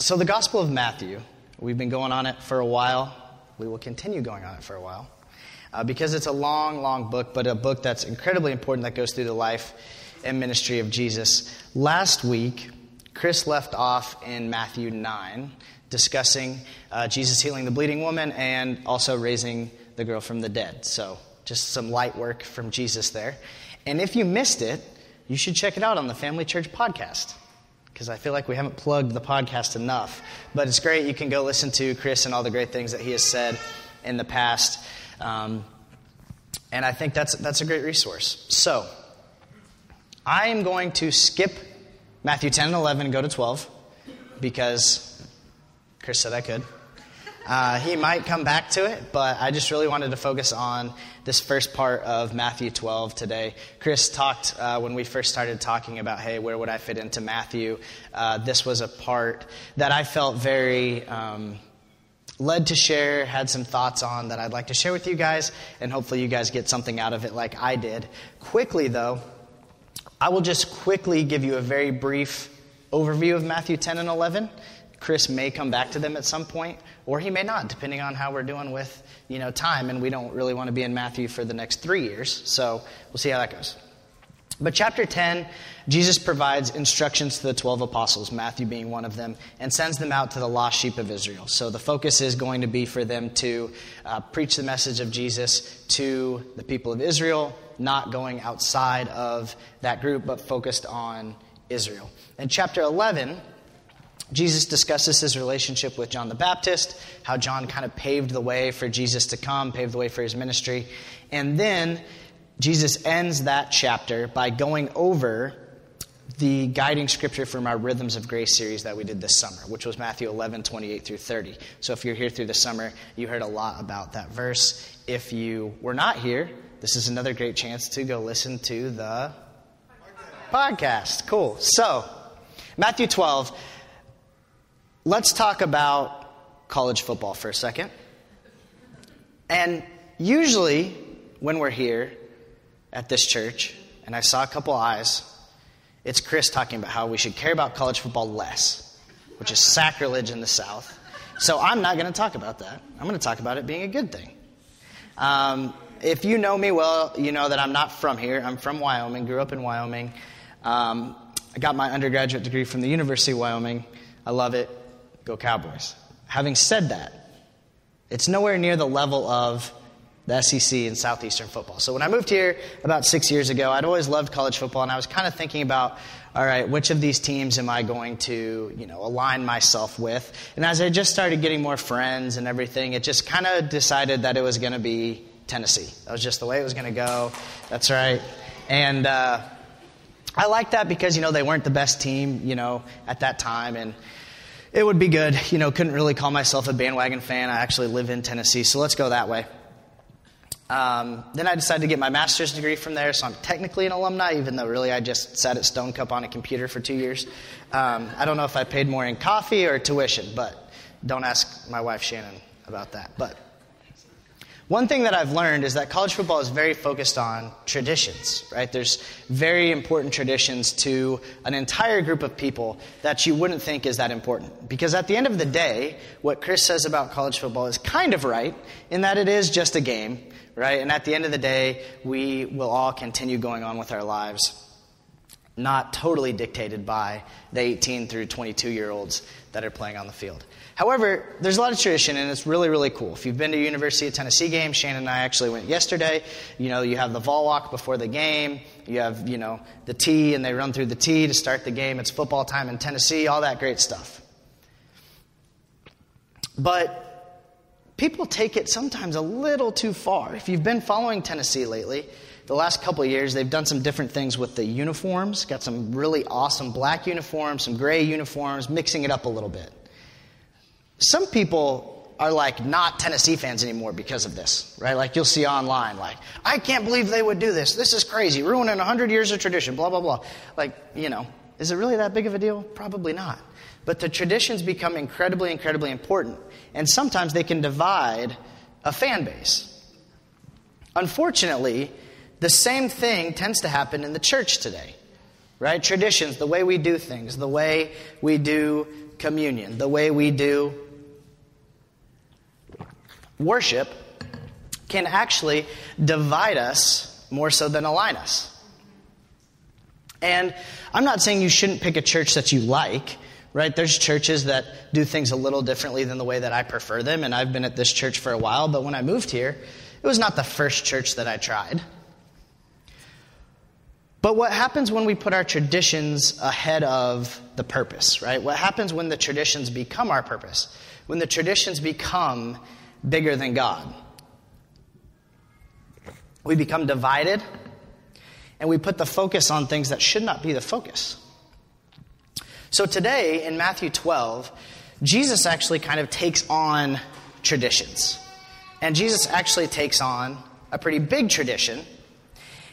so, the Gospel of Matthew, we've been going on it for a while. We will continue going on it for a while uh, because it's a long, long book, but a book that's incredibly important that goes through the life and ministry of Jesus. Last week, Chris left off in Matthew 9, discussing uh, Jesus healing the bleeding woman and also raising the girl from the dead. So, just some light work from Jesus there. And if you missed it, you should check it out on the Family Church podcast because I feel like we haven't plugged the podcast enough. But it's great. You can go listen to Chris and all the great things that he has said in the past. Um, and I think that's, that's a great resource. So, I am going to skip Matthew 10 and 11 and go to 12 because Chris said I could. Uh, he might come back to it, but I just really wanted to focus on this first part of Matthew 12 today. Chris talked uh, when we first started talking about, hey, where would I fit into Matthew? Uh, this was a part that I felt very um, led to share, had some thoughts on that I'd like to share with you guys, and hopefully you guys get something out of it like I did. Quickly, though, I will just quickly give you a very brief overview of Matthew 10 and 11. Chris may come back to them at some point, or he may not, depending on how we're doing with you know time. And we don't really want to be in Matthew for the next three years, so we'll see how that goes. But chapter 10, Jesus provides instructions to the 12 apostles, Matthew being one of them, and sends them out to the lost sheep of Israel. So the focus is going to be for them to uh, preach the message of Jesus to the people of Israel, not going outside of that group, but focused on Israel. In chapter 11, Jesus discusses his relationship with John the Baptist, how John kind of paved the way for Jesus to come, paved the way for his ministry. And then Jesus ends that chapter by going over the guiding scripture from our Rhythms of Grace series that we did this summer, which was Matthew 11, 28 through 30. So if you're here through the summer, you heard a lot about that verse. If you were not here, this is another great chance to go listen to the podcast. Cool. So, Matthew 12 let's talk about college football for a second. And usually, when we're here at this church, and I saw a couple eyes, it's Chris talking about how we should care about college football less, which is sacrilege in the South. So I'm not going to talk about that. I'm going to talk about it being a good thing. Um, if you know me well, you know that I'm not from here. I'm from Wyoming, grew up in Wyoming. Um, I got my undergraduate degree from the University of Wyoming. I love it. Go Cowboys. Having said that, it's nowhere near the level of the SEC and Southeastern football. So when I moved here about six years ago, I'd always loved college football, and I was kind of thinking about, all right, which of these teams am I going to, you know, align myself with? And as I just started getting more friends and everything, it just kind of decided that it was going to be Tennessee. That was just the way it was going to go. That's right. And uh, I like that because you know they weren't the best team, you know, at that time, and it would be good. You know, couldn't really call myself a bandwagon fan. I actually live in Tennessee, so let's go that way. Um, then I decided to get my master's degree from there, so I'm technically an alumni, even though really I just sat at Stone Cup on a computer for two years. Um, I don't know if I paid more in coffee or tuition, but don't ask my wife Shannon about that. But one thing that I've learned is that college football is very focused on traditions, right? There's very important traditions to an entire group of people that you wouldn't think is that important. Because at the end of the day, what Chris says about college football is kind of right in that it is just a game, right? And at the end of the day, we will all continue going on with our lives, not totally dictated by the 18 through 22 year olds that are playing on the field. However, there's a lot of tradition, and it's really, really cool. If you've been to University of Tennessee games, Shannon and I actually went yesterday. You know, you have the vol walk before the game. You have, you know, the tee, and they run through the tee to start the game. It's football time in Tennessee, all that great stuff. But people take it sometimes a little too far. If you've been following Tennessee lately, the last couple years, they've done some different things with the uniforms. Got some really awesome black uniforms, some gray uniforms, mixing it up a little bit. Some people are like not Tennessee fans anymore because of this, right? Like you'll see online, like, I can't believe they would do this. This is crazy, ruining 100 years of tradition, blah, blah, blah. Like, you know, is it really that big of a deal? Probably not. But the traditions become incredibly, incredibly important. And sometimes they can divide a fan base. Unfortunately, the same thing tends to happen in the church today, right? Traditions, the way we do things, the way we do communion, the way we do worship, can actually divide us more so than align us. And I'm not saying you shouldn't pick a church that you like, right? There's churches that do things a little differently than the way that I prefer them, and I've been at this church for a while, but when I moved here, it was not the first church that I tried. But what happens when we put our traditions ahead of the purpose, right? What happens when the traditions become our purpose? When the traditions become bigger than God? We become divided and we put the focus on things that should not be the focus. So today in Matthew 12, Jesus actually kind of takes on traditions. And Jesus actually takes on a pretty big tradition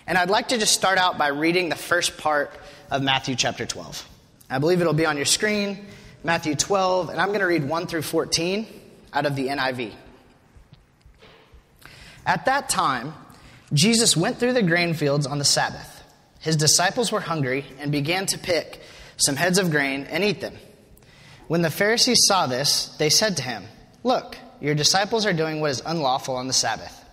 and I'd like to just start out by reading the first part of Matthew chapter 12. I believe it'll be on your screen, Matthew 12, and I'm going to read 1 through 14 out of the NIV. At that time, Jesus went through the grain fields on the Sabbath. His disciples were hungry and began to pick some heads of grain and eat them. When the Pharisees saw this, they said to him, Look, your disciples are doing what is unlawful on the Sabbath.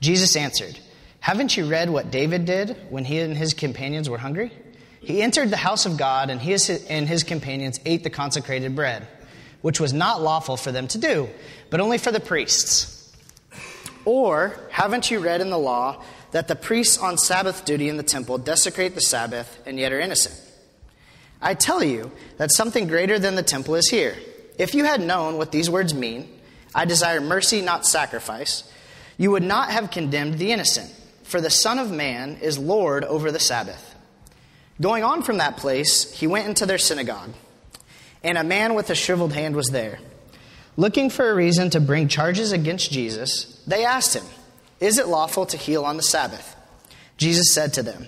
Jesus answered, haven't you read what David did when he and his companions were hungry? He entered the house of God, and he and his companions ate the consecrated bread, which was not lawful for them to do, but only for the priests. Or, haven't you read in the law that the priests on Sabbath duty in the temple desecrate the Sabbath and yet are innocent? I tell you that something greater than the temple is here. If you had known what these words mean, I desire mercy, not sacrifice, you would not have condemned the innocent for the Son of Man is Lord over the Sabbath. Going on from that place, he went into their synagogue, and a man with a shriveled hand was there. Looking for a reason to bring charges against Jesus, they asked him, Is it lawful to heal on the Sabbath? Jesus said to them,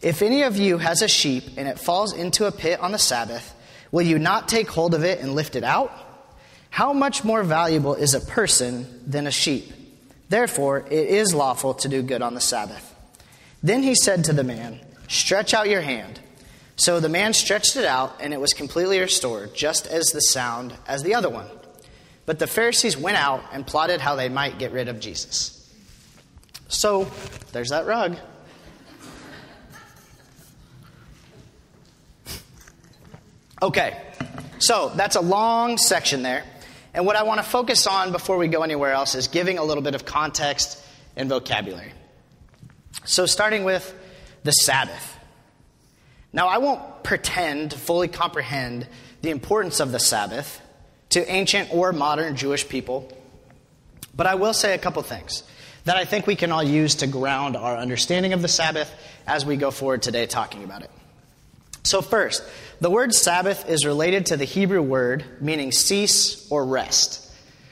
If any of you has a sheep and it falls into a pit on the Sabbath, will you not take hold of it and lift it out? How much more valuable is a person than a sheep? Therefore, it is lawful to do good on the Sabbath. Then he said to the man, Stretch out your hand. So the man stretched it out, and it was completely restored, just as the sound as the other one. But the Pharisees went out and plotted how they might get rid of Jesus. So, there's that rug. Okay, so that's a long section there. And what I want to focus on before we go anywhere else is giving a little bit of context and vocabulary. So, starting with the Sabbath. Now, I won't pretend to fully comprehend the importance of the Sabbath to ancient or modern Jewish people, but I will say a couple things that I think we can all use to ground our understanding of the Sabbath as we go forward today talking about it. So, first, the word Sabbath is related to the Hebrew word meaning cease or rest.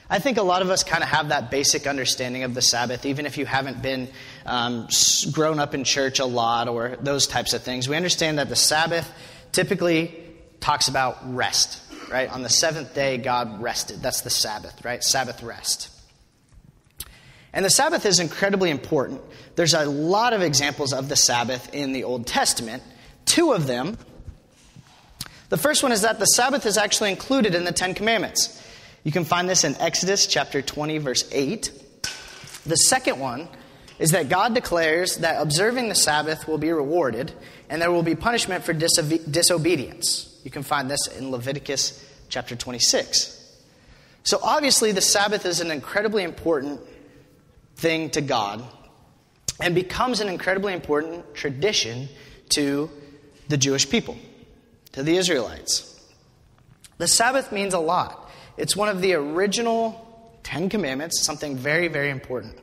I think a lot of us kind of have that basic understanding of the Sabbath, even if you haven't been um, grown up in church a lot or those types of things. We understand that the Sabbath typically talks about rest, right? On the seventh day, God rested. That's the Sabbath, right? Sabbath rest. And the Sabbath is incredibly important. There's a lot of examples of the Sabbath in the Old Testament. Two of them. The first one is that the Sabbath is actually included in the Ten Commandments. You can find this in Exodus chapter 20, verse 8. The second one is that God declares that observing the Sabbath will be rewarded and there will be punishment for disobe- disobedience. You can find this in Leviticus chapter 26. So, obviously, the Sabbath is an incredibly important thing to God and becomes an incredibly important tradition to the Jewish people, to the Israelites. The Sabbath means a lot. It's one of the original Ten Commandments, something very, very important.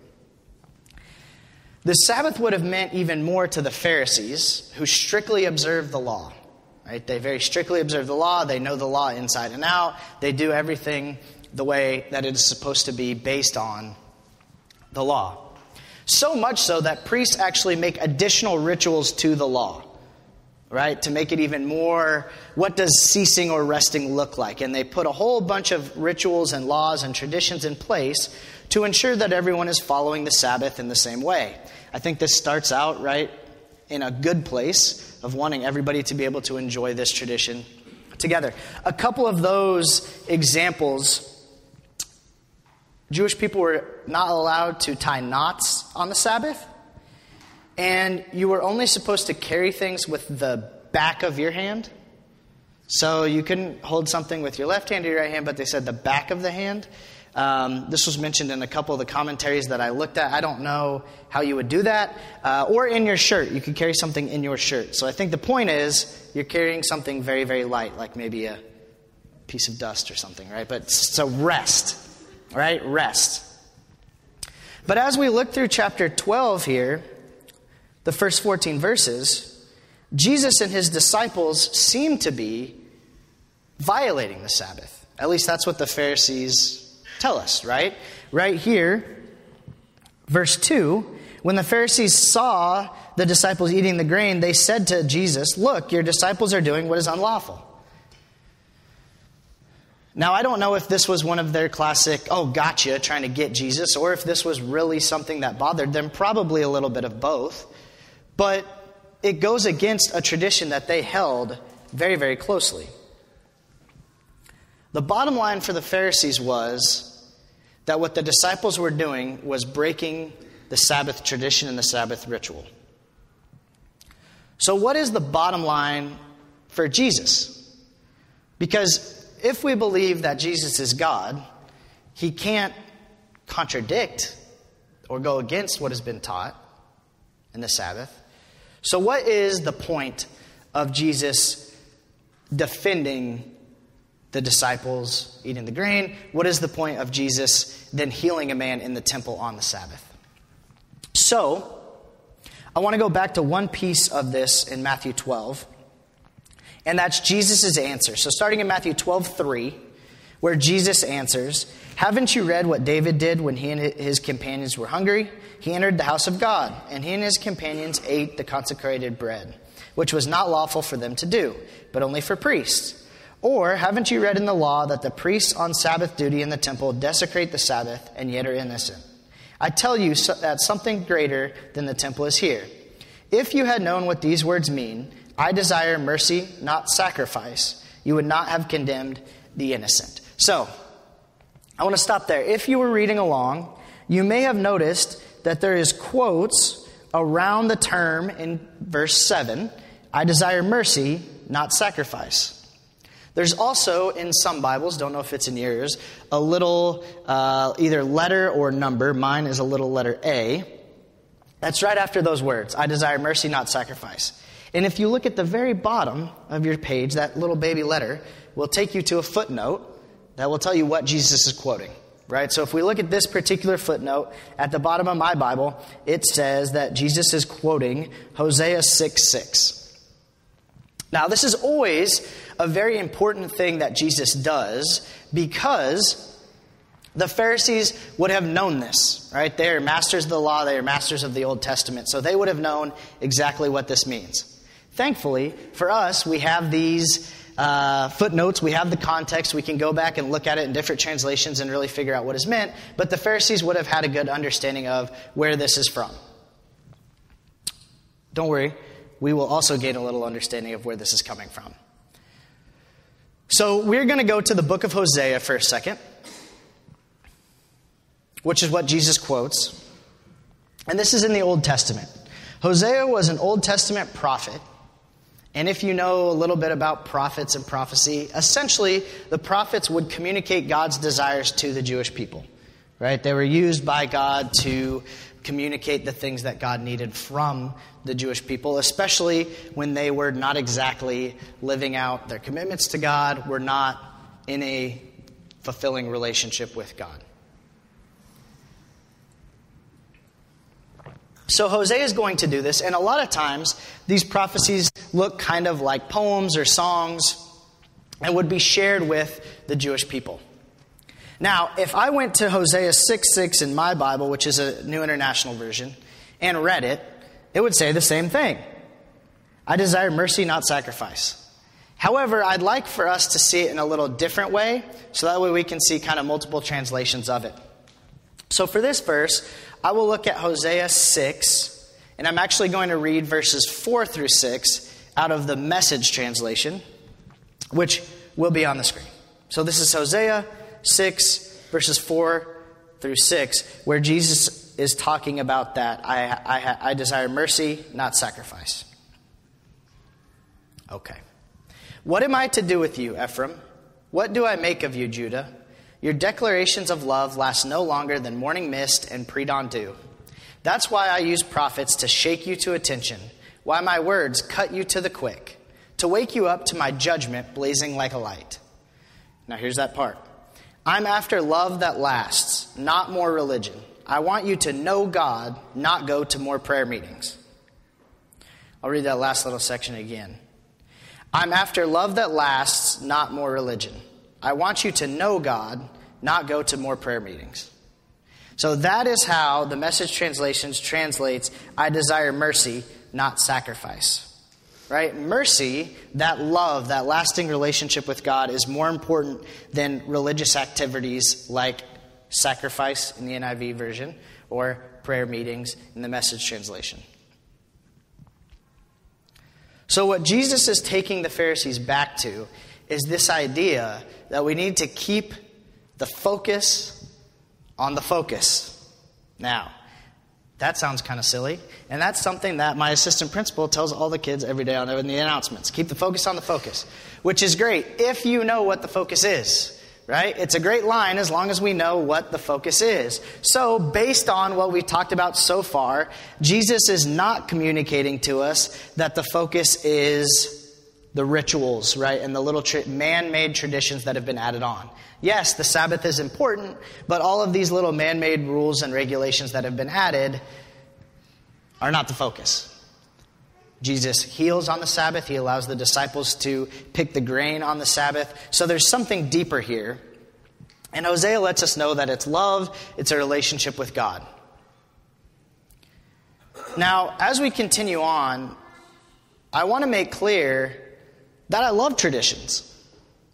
The Sabbath would have meant even more to the Pharisees, who strictly observed the law. Right? They very strictly observe the law. They know the law inside and out. They do everything the way that it is supposed to be based on the law. So much so that priests actually make additional rituals to the law right? To make it even more, what does ceasing or resting look like? And they put a whole bunch of rituals and laws and traditions in place to ensure that everyone is following the Sabbath in the same way. I think this starts out, right, in a good place of wanting everybody to be able to enjoy this tradition together. A couple of those examples Jewish people were not allowed to tie knots on the Sabbath, and you were only supposed to carry things with the back of your hand. So you couldn't hold something with your left hand or your right hand, but they said the back of the hand. Um, this was mentioned in a couple of the commentaries that I looked at. I don't know how you would do that. Uh, or in your shirt. You could carry something in your shirt. So I think the point is you're carrying something very, very light, like maybe a piece of dust or something, right? But so rest, right? Rest. But as we look through chapter 12 here, the first 14 verses, Jesus and his disciples seem to be violating the Sabbath. At least that's what the Pharisees tell us, right? Right here, verse 2 when the Pharisees saw the disciples eating the grain, they said to Jesus, Look, your disciples are doing what is unlawful. Now, I don't know if this was one of their classic, oh, gotcha, trying to get Jesus, or if this was really something that bothered them. Probably a little bit of both. But it goes against a tradition that they held very, very closely. The bottom line for the Pharisees was that what the disciples were doing was breaking the Sabbath tradition and the Sabbath ritual. So, what is the bottom line for Jesus? Because if we believe that Jesus is God, he can't contradict or go against what has been taught in the Sabbath. So, what is the point of Jesus defending the disciples eating the grain. What is the point of Jesus then healing a man in the temple on the Sabbath? So, I want to go back to one piece of this in Matthew 12, and that's Jesus' answer. So, starting in Matthew 12, 3, where Jesus answers, Haven't you read what David did when he and his companions were hungry? He entered the house of God, and he and his companions ate the consecrated bread, which was not lawful for them to do, but only for priests. Or haven't you read in the law that the priests on Sabbath duty in the temple desecrate the Sabbath and yet are innocent? I tell you that something greater than the temple is here. If you had known what these words mean, I desire mercy, not sacrifice, you would not have condemned the innocent. So, I want to stop there. If you were reading along, you may have noticed that there is quotes around the term in verse 7 I desire mercy, not sacrifice. There's also in some Bibles, don't know if it's in yours, a little uh, either letter or number. Mine is a little letter A. That's right after those words I desire mercy, not sacrifice. And if you look at the very bottom of your page, that little baby letter will take you to a footnote that will tell you what Jesus is quoting. Right? So if we look at this particular footnote at the bottom of my Bible, it says that Jesus is quoting Hosea 6 6. Now, this is always a very important thing that Jesus does because the Pharisees would have known this, right? They are masters of the law, they are masters of the Old Testament, so they would have known exactly what this means. Thankfully, for us, we have these uh, footnotes, we have the context, we can go back and look at it in different translations and really figure out what is meant, but the Pharisees would have had a good understanding of where this is from. Don't worry, we will also gain a little understanding of where this is coming from. So we're going to go to the book of Hosea for a second, which is what Jesus quotes. And this is in the Old Testament. Hosea was an Old Testament prophet. And if you know a little bit about prophets and prophecy, essentially the prophets would communicate God's desires to the Jewish people. Right? They were used by God to communicate the things that God needed from the Jewish people, especially when they were not exactly living out their commitments to God, were not in a fulfilling relationship with God. So Hosea is going to do this, and a lot of times these prophecies look kind of like poems or songs and would be shared with the Jewish people. Now, if I went to Hosea 6 6 in my Bible, which is a New International Version, and read it, it would say the same thing. I desire mercy, not sacrifice. However, I'd like for us to see it in a little different way, so that way we can see kind of multiple translations of it. So for this verse, I will look at Hosea 6, and I'm actually going to read verses 4 through 6 out of the message translation, which will be on the screen. So this is Hosea 6, verses 4 through 6, where Jesus is talking about that. I, I, I desire mercy, not sacrifice. Okay. What am I to do with you, Ephraim? What do I make of you, Judah? Your declarations of love last no longer than morning mist and pre dawn dew. That's why I use prophets to shake you to attention, why my words cut you to the quick, to wake you up to my judgment blazing like a light. Now, here's that part I'm after love that lasts, not more religion. I want you to know God, not go to more prayer meetings. I'll read that last little section again. I'm after love that lasts, not more religion. I want you to know God, not go to more prayer meetings. So that is how the message translations translates I desire mercy, not sacrifice. Right? Mercy, that love, that lasting relationship with God is more important than religious activities like sacrifice in the NIV version or prayer meetings in the message translation. So, what Jesus is taking the Pharisees back to is this idea that we need to keep the focus on the focus. Now, that sounds kind of silly, and that's something that my assistant principal tells all the kids every day on the announcements. Keep the focus on the focus, which is great if you know what the focus is right? It's a great line as long as we know what the focus is. So, based on what we've talked about so far, Jesus is not communicating to us that the focus is the rituals, right? And the little man made traditions that have been added on. Yes, the Sabbath is important, but all of these little man made rules and regulations that have been added are not the focus. Jesus heals on the Sabbath. He allows the disciples to pick the grain on the Sabbath. So there's something deeper here. And Hosea lets us know that it's love, it's a relationship with God. Now, as we continue on, I want to make clear that I love traditions.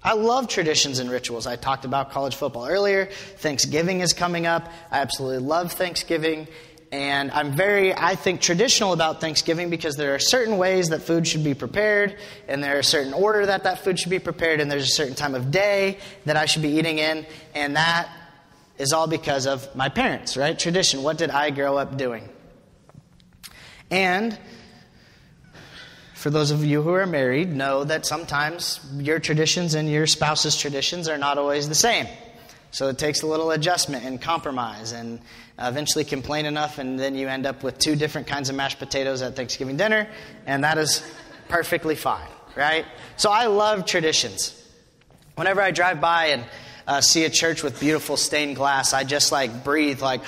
I love traditions and rituals. I talked about college football earlier. Thanksgiving is coming up. I absolutely love Thanksgiving. And I'm very, I think, traditional about Thanksgiving because there are certain ways that food should be prepared, and there are certain order that that food should be prepared, and there's a certain time of day that I should be eating in, and that is all because of my parents, right? Tradition. What did I grow up doing? And for those of you who are married, know that sometimes your traditions and your spouse's traditions are not always the same. So it takes a little adjustment and compromise and eventually complain enough, and then you end up with two different kinds of mashed potatoes at Thanksgiving dinner, and that is perfectly fine, right? So I love traditions. Whenever I drive by and uh, see a church with beautiful stained glass, I just like breathe like,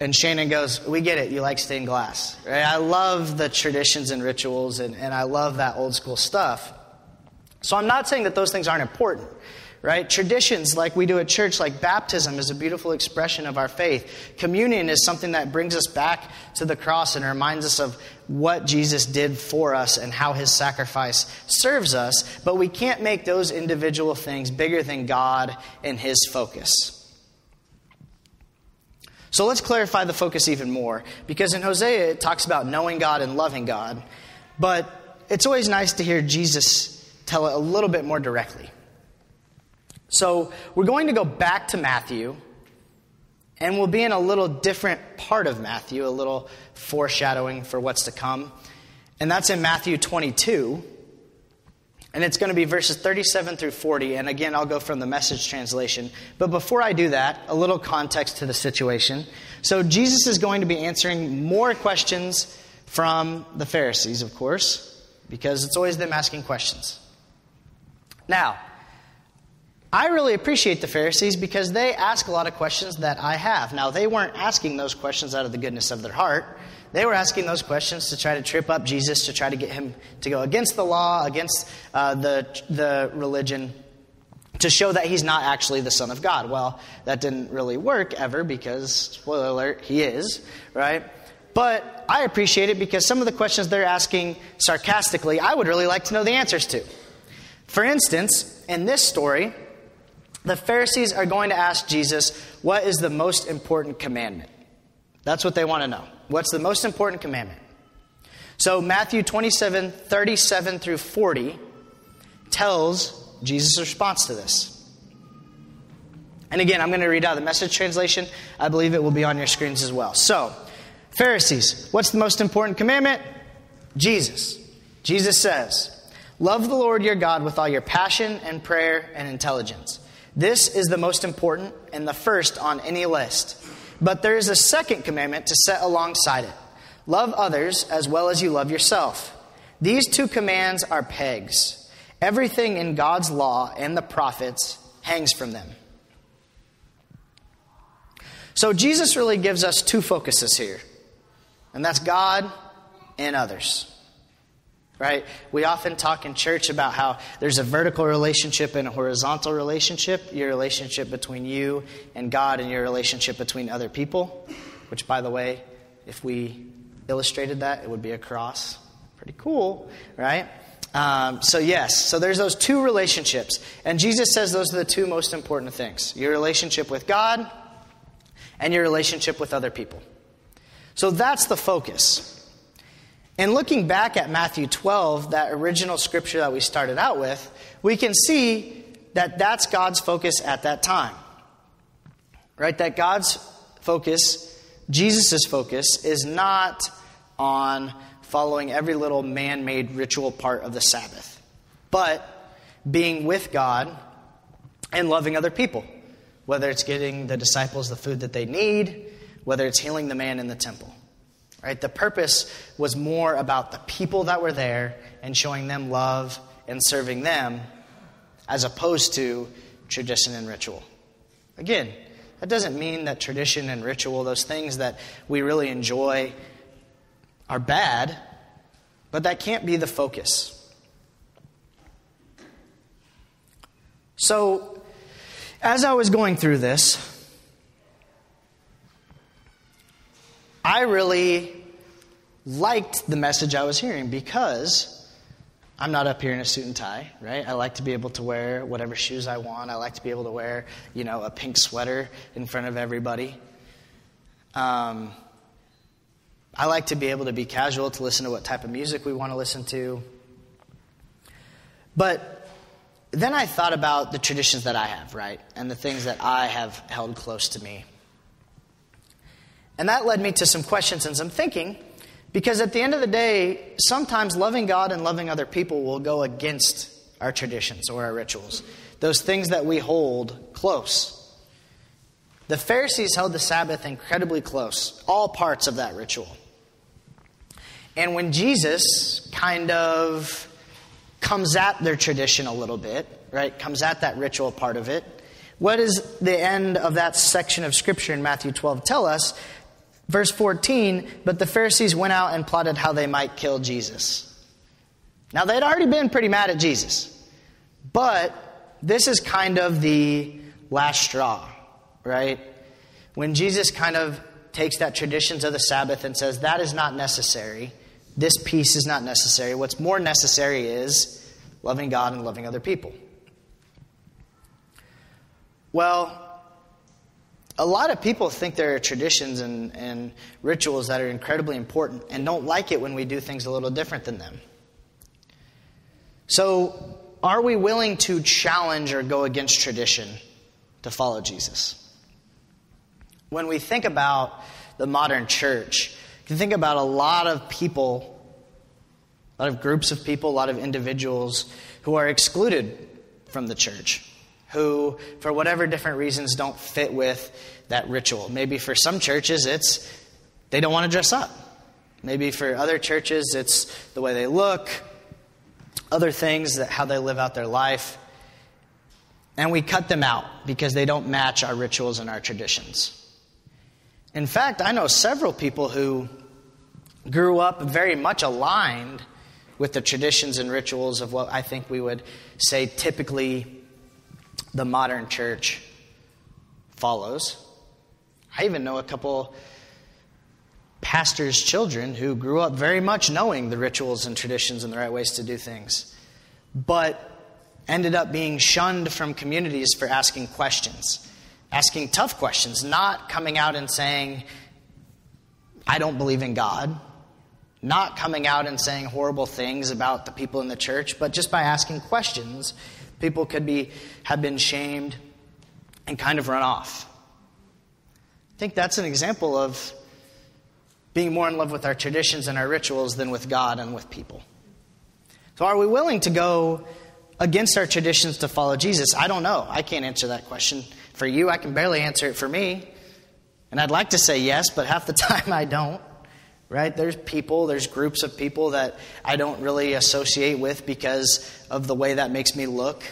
and Shannon goes, We get it, you like stained glass. Right? I love the traditions and rituals, and, and I love that old school stuff. So I'm not saying that those things aren't important right? Traditions like we do at church, like baptism, is a beautiful expression of our faith. Communion is something that brings us back to the cross and reminds us of what Jesus did for us and how his sacrifice serves us, but we can't make those individual things bigger than God and his focus. So let's clarify the focus even more, because in Hosea it talks about knowing God and loving God, but it's always nice to hear Jesus tell it a little bit more directly. So we're going to go back to Matthew, and we'll be in a little different part of Matthew, a little foreshadowing for what's to come. And that's in Matthew 22. And it's going to be verses 37 through 40. And again, I'll go from the message translation. But before I do that, a little context to the situation. So Jesus is going to be answering more questions from the Pharisees, of course, because it's always them asking questions. Now, I really appreciate the Pharisees because they ask a lot of questions that I have. Now, they weren't asking those questions out of the goodness of their heart. They were asking those questions to try to trip up Jesus, to try to get him to go against the law, against uh, the, the religion, to show that he's not actually the Son of God. Well, that didn't really work ever because, spoiler alert, he is, right? But I appreciate it because some of the questions they're asking sarcastically, I would really like to know the answers to. For instance, in this story, the Pharisees are going to ask Jesus, What is the most important commandment? That's what they want to know. What's the most important commandment? So, Matthew 27 37 through 40 tells Jesus' response to this. And again, I'm going to read out the message translation. I believe it will be on your screens as well. So, Pharisees, what's the most important commandment? Jesus. Jesus says, Love the Lord your God with all your passion and prayer and intelligence. This is the most important and the first on any list. But there is a second commandment to set alongside it love others as well as you love yourself. These two commands are pegs. Everything in God's law and the prophets hangs from them. So Jesus really gives us two focuses here, and that's God and others. Right? We often talk in church about how there's a vertical relationship and a horizontal relationship, your relationship between you and God and your relationship between other people, which, by the way, if we illustrated that, it would be a cross. Pretty cool, right? Um, so, yes, so there's those two relationships. And Jesus says those are the two most important things your relationship with God and your relationship with other people. So that's the focus. And looking back at Matthew 12, that original scripture that we started out with, we can see that that's God's focus at that time. Right? That God's focus, Jesus' focus, is not on following every little man made ritual part of the Sabbath, but being with God and loving other people whether it's getting the disciples the food that they need, whether it's healing the man in the temple. Right? The purpose was more about the people that were there and showing them love and serving them as opposed to tradition and ritual. Again, that doesn't mean that tradition and ritual, those things that we really enjoy, are bad, but that can't be the focus. So, as I was going through this, I really liked the message I was hearing because I'm not up here in a suit and tie, right? I like to be able to wear whatever shoes I want. I like to be able to wear, you know, a pink sweater in front of everybody. Um, I like to be able to be casual to listen to what type of music we want to listen to. But then I thought about the traditions that I have, right? And the things that I have held close to me. And that led me to some questions and some thinking, because at the end of the day, sometimes loving God and loving other people will go against our traditions or our rituals, those things that we hold close. The Pharisees held the Sabbath incredibly close, all parts of that ritual. And when Jesus kind of comes at their tradition a little bit, right? Comes at that ritual part of it. What does the end of that section of Scripture in Matthew 12 tell us? Verse 14, but the Pharisees went out and plotted how they might kill Jesus. Now, they'd already been pretty mad at Jesus, but this is kind of the last straw, right? When Jesus kind of takes that traditions of the Sabbath and says, that is not necessary, this piece is not necessary. What's more necessary is loving God and loving other people. Well, a lot of people think there are traditions and, and rituals that are incredibly important and don't like it when we do things a little different than them. So, are we willing to challenge or go against tradition to follow Jesus? When we think about the modern church, you can think about a lot of people, a lot of groups of people, a lot of individuals who are excluded from the church, who, for whatever different reasons, don't fit with that ritual. Maybe for some churches, it's they don't want to dress up. Maybe for other churches, it's the way they look, other things, that how they live out their life. And we cut them out because they don't match our rituals and our traditions. In fact, I know several people who grew up very much aligned with the traditions and rituals of what I think we would say typically the modern church follows. I even know a couple pastors' children who grew up very much knowing the rituals and traditions and the right ways to do things, but ended up being shunned from communities for asking questions, asking tough questions, not coming out and saying, I don't believe in God, not coming out and saying horrible things about the people in the church, but just by asking questions, People could be, have been shamed and kind of run off. I think that's an example of being more in love with our traditions and our rituals than with God and with people. So, are we willing to go against our traditions to follow Jesus? I don't know. I can't answer that question for you. I can barely answer it for me. And I'd like to say yes, but half the time I don't. Right? There's people, there's groups of people that I don't really associate with because of the way that makes me look.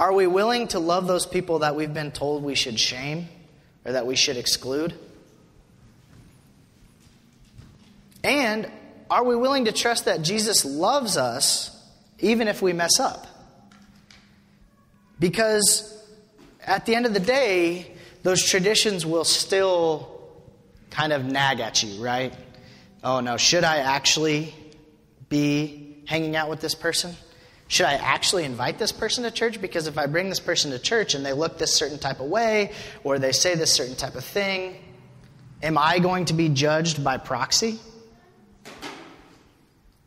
Are we willing to love those people that we've been told we should shame or that we should exclude? And are we willing to trust that Jesus loves us even if we mess up? Because at the end of the day, those traditions will still kind of nag at you, right? Oh no, should I actually be hanging out with this person? Should I actually invite this person to church? Because if I bring this person to church and they look this certain type of way or they say this certain type of thing, am I going to be judged by proxy?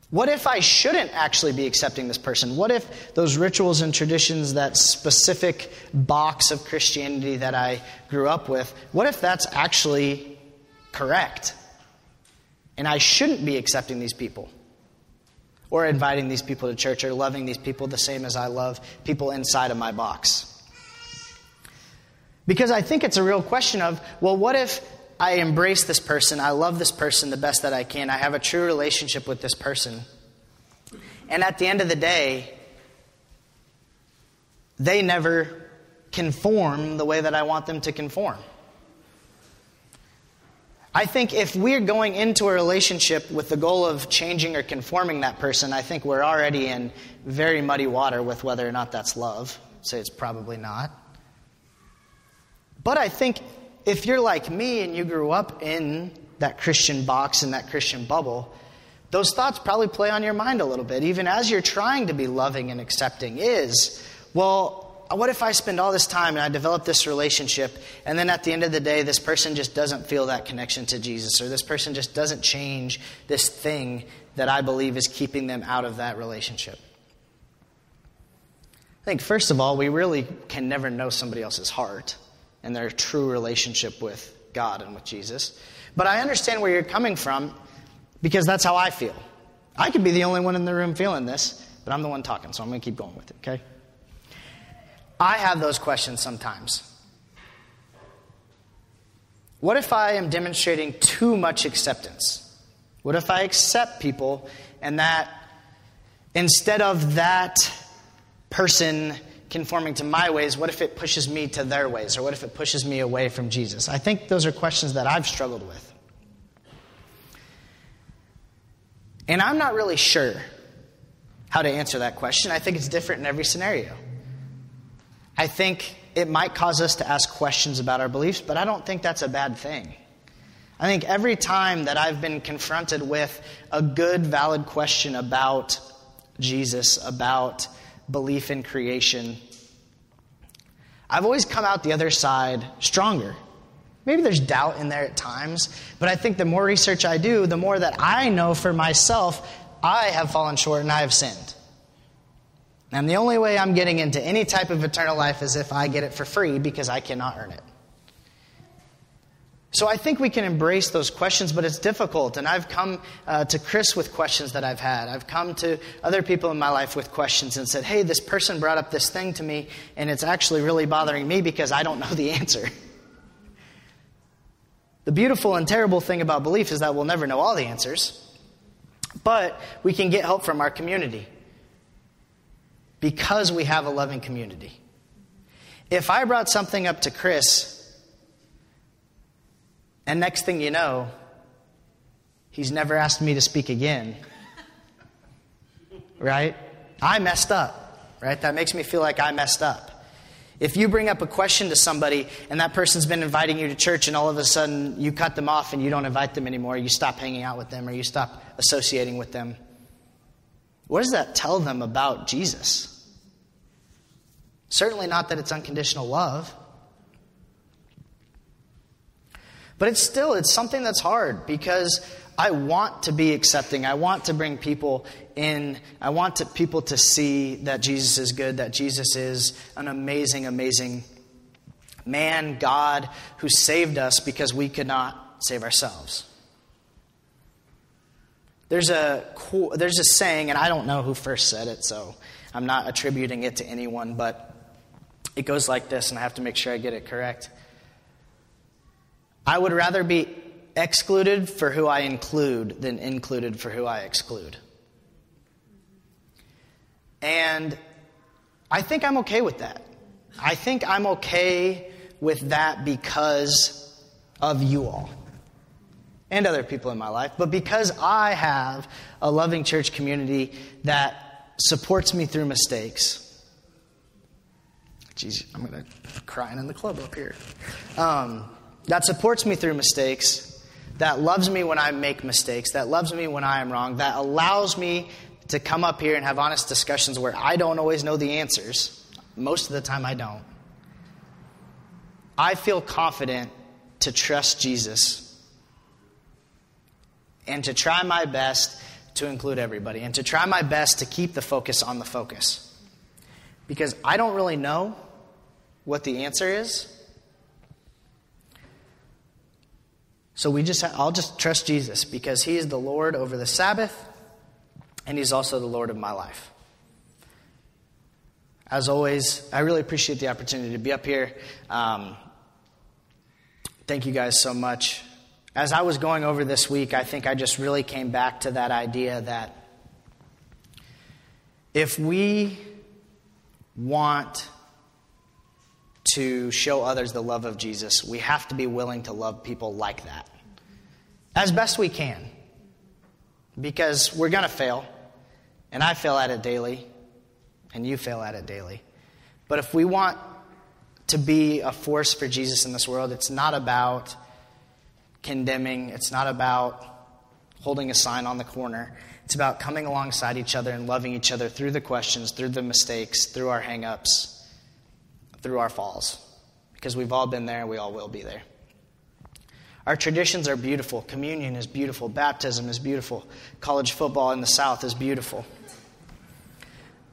What if I shouldn't actually be accepting this person? What if those rituals and traditions, that specific box of Christianity that I grew up with, what if that's actually correct? And I shouldn't be accepting these people, or inviting these people to church, or loving these people the same as I love people inside of my box. Because I think it's a real question of, well, what if I embrace this person. I love this person the best that I can. I have a true relationship with this person. And at the end of the day, they never conform the way that I want them to conform. I think if we're going into a relationship with the goal of changing or conforming that person, I think we're already in very muddy water with whether or not that's love. Say it's probably not. But I think if you're like me and you grew up in that Christian box, in that Christian bubble, those thoughts probably play on your mind a little bit, even as you're trying to be loving and accepting, is, well, what if I spend all this time and I develop this relationship, and then at the end of the day, this person just doesn't feel that connection to Jesus, or this person just doesn't change this thing that I believe is keeping them out of that relationship? I think, first of all, we really can never know somebody else's heart and their true relationship with God and with Jesus. But I understand where you're coming from because that's how I feel. I could be the only one in the room feeling this, but I'm the one talking, so I'm going to keep going with it, okay? I have those questions sometimes. What if I am demonstrating too much acceptance? What if I accept people and that instead of that person conforming to my ways, what if it pushes me to their ways? Or what if it pushes me away from Jesus? I think those are questions that I've struggled with. And I'm not really sure how to answer that question. I think it's different in every scenario. I think it might cause us to ask questions about our beliefs, but I don't think that's a bad thing. I think every time that I've been confronted with a good, valid question about Jesus, about belief in creation, I've always come out the other side stronger. Maybe there's doubt in there at times, but I think the more research I do, the more that I know for myself, I have fallen short and I have sinned. And the only way I'm getting into any type of eternal life is if I get it for free because I cannot earn it. So I think we can embrace those questions, but it's difficult. And I've come uh, to Chris with questions that I've had. I've come to other people in my life with questions and said, hey, this person brought up this thing to me, and it's actually really bothering me because I don't know the answer. the beautiful and terrible thing about belief is that we'll never know all the answers, but we can get help from our community because we have a loving community. If I brought something up to Chris, and next thing you know, he's never asked me to speak again. Right? I messed up. Right? That makes me feel like I messed up. If you bring up a question to somebody and that person's been inviting you to church and all of a sudden you cut them off and you don't invite them anymore, you stop hanging out with them or you stop associating with them, what does that tell them about Jesus? Certainly not that it's unconditional love. But it's still, it's something that's hard because I want to be accepting. I want to bring people in. I want to, people to see that Jesus is good, that Jesus is an amazing, amazing man, God, who saved us because we could not save ourselves. There's a, there's a saying, and I don't know who first said it, so I'm not attributing it to anyone, but it goes like this, and I have to make sure I get it correct. I would rather be excluded for who I include than included for who I exclude. And I think I'm okay with that. I think I'm okay with that because of you all and other people in my life, but because I have a loving church community that supports me through mistakes. Jeez, I'm going to crying in the club up here. Um, that supports me through mistakes, that loves me when I make mistakes, that loves me when I am wrong, that allows me to come up here and have honest discussions where I don't always know the answers. Most of the time, I don't. I feel confident to trust Jesus and to try my best to include everybody and to try my best to keep the focus on the focus. Because I don't really know what the answer is. So we just I'll just trust Jesus because he is the Lord over the Sabbath and he's also the Lord of my life. As always, I really appreciate the opportunity to be up here. Um, thank you guys so much. As I was going over this week, I think I just really came back to that idea that if we want to show others the love of Jesus, we have to be willing to love people like that as best we can. Because we're going to fail, and I fail at it daily, and you fail at it daily. But if we want to be a force for Jesus in this world, it's not about condemning, it's not about holding a sign on the corner. It's about coming alongside each other and loving each other through the questions, through the mistakes, through our hangups, through our falls. Because we've all been there, we all will be there. Our traditions are beautiful. Communion is beautiful. Baptism is beautiful. College football in the South is beautiful.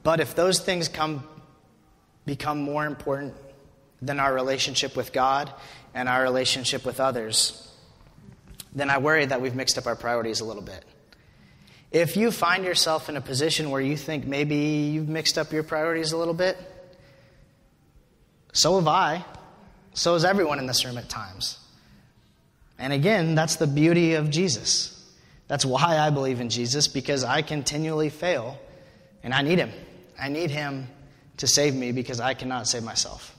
But if those things come, become more important than our relationship with God and our relationship with others, then I worry that we've mixed up our priorities a little bit. If you find yourself in a position where you think maybe you've mixed up your priorities a little bit, so have I. So has everyone in this room at times. And again, that's the beauty of Jesus. That's why I believe in Jesus, because I continually fail and I need Him. I need Him to save me because I cannot save myself.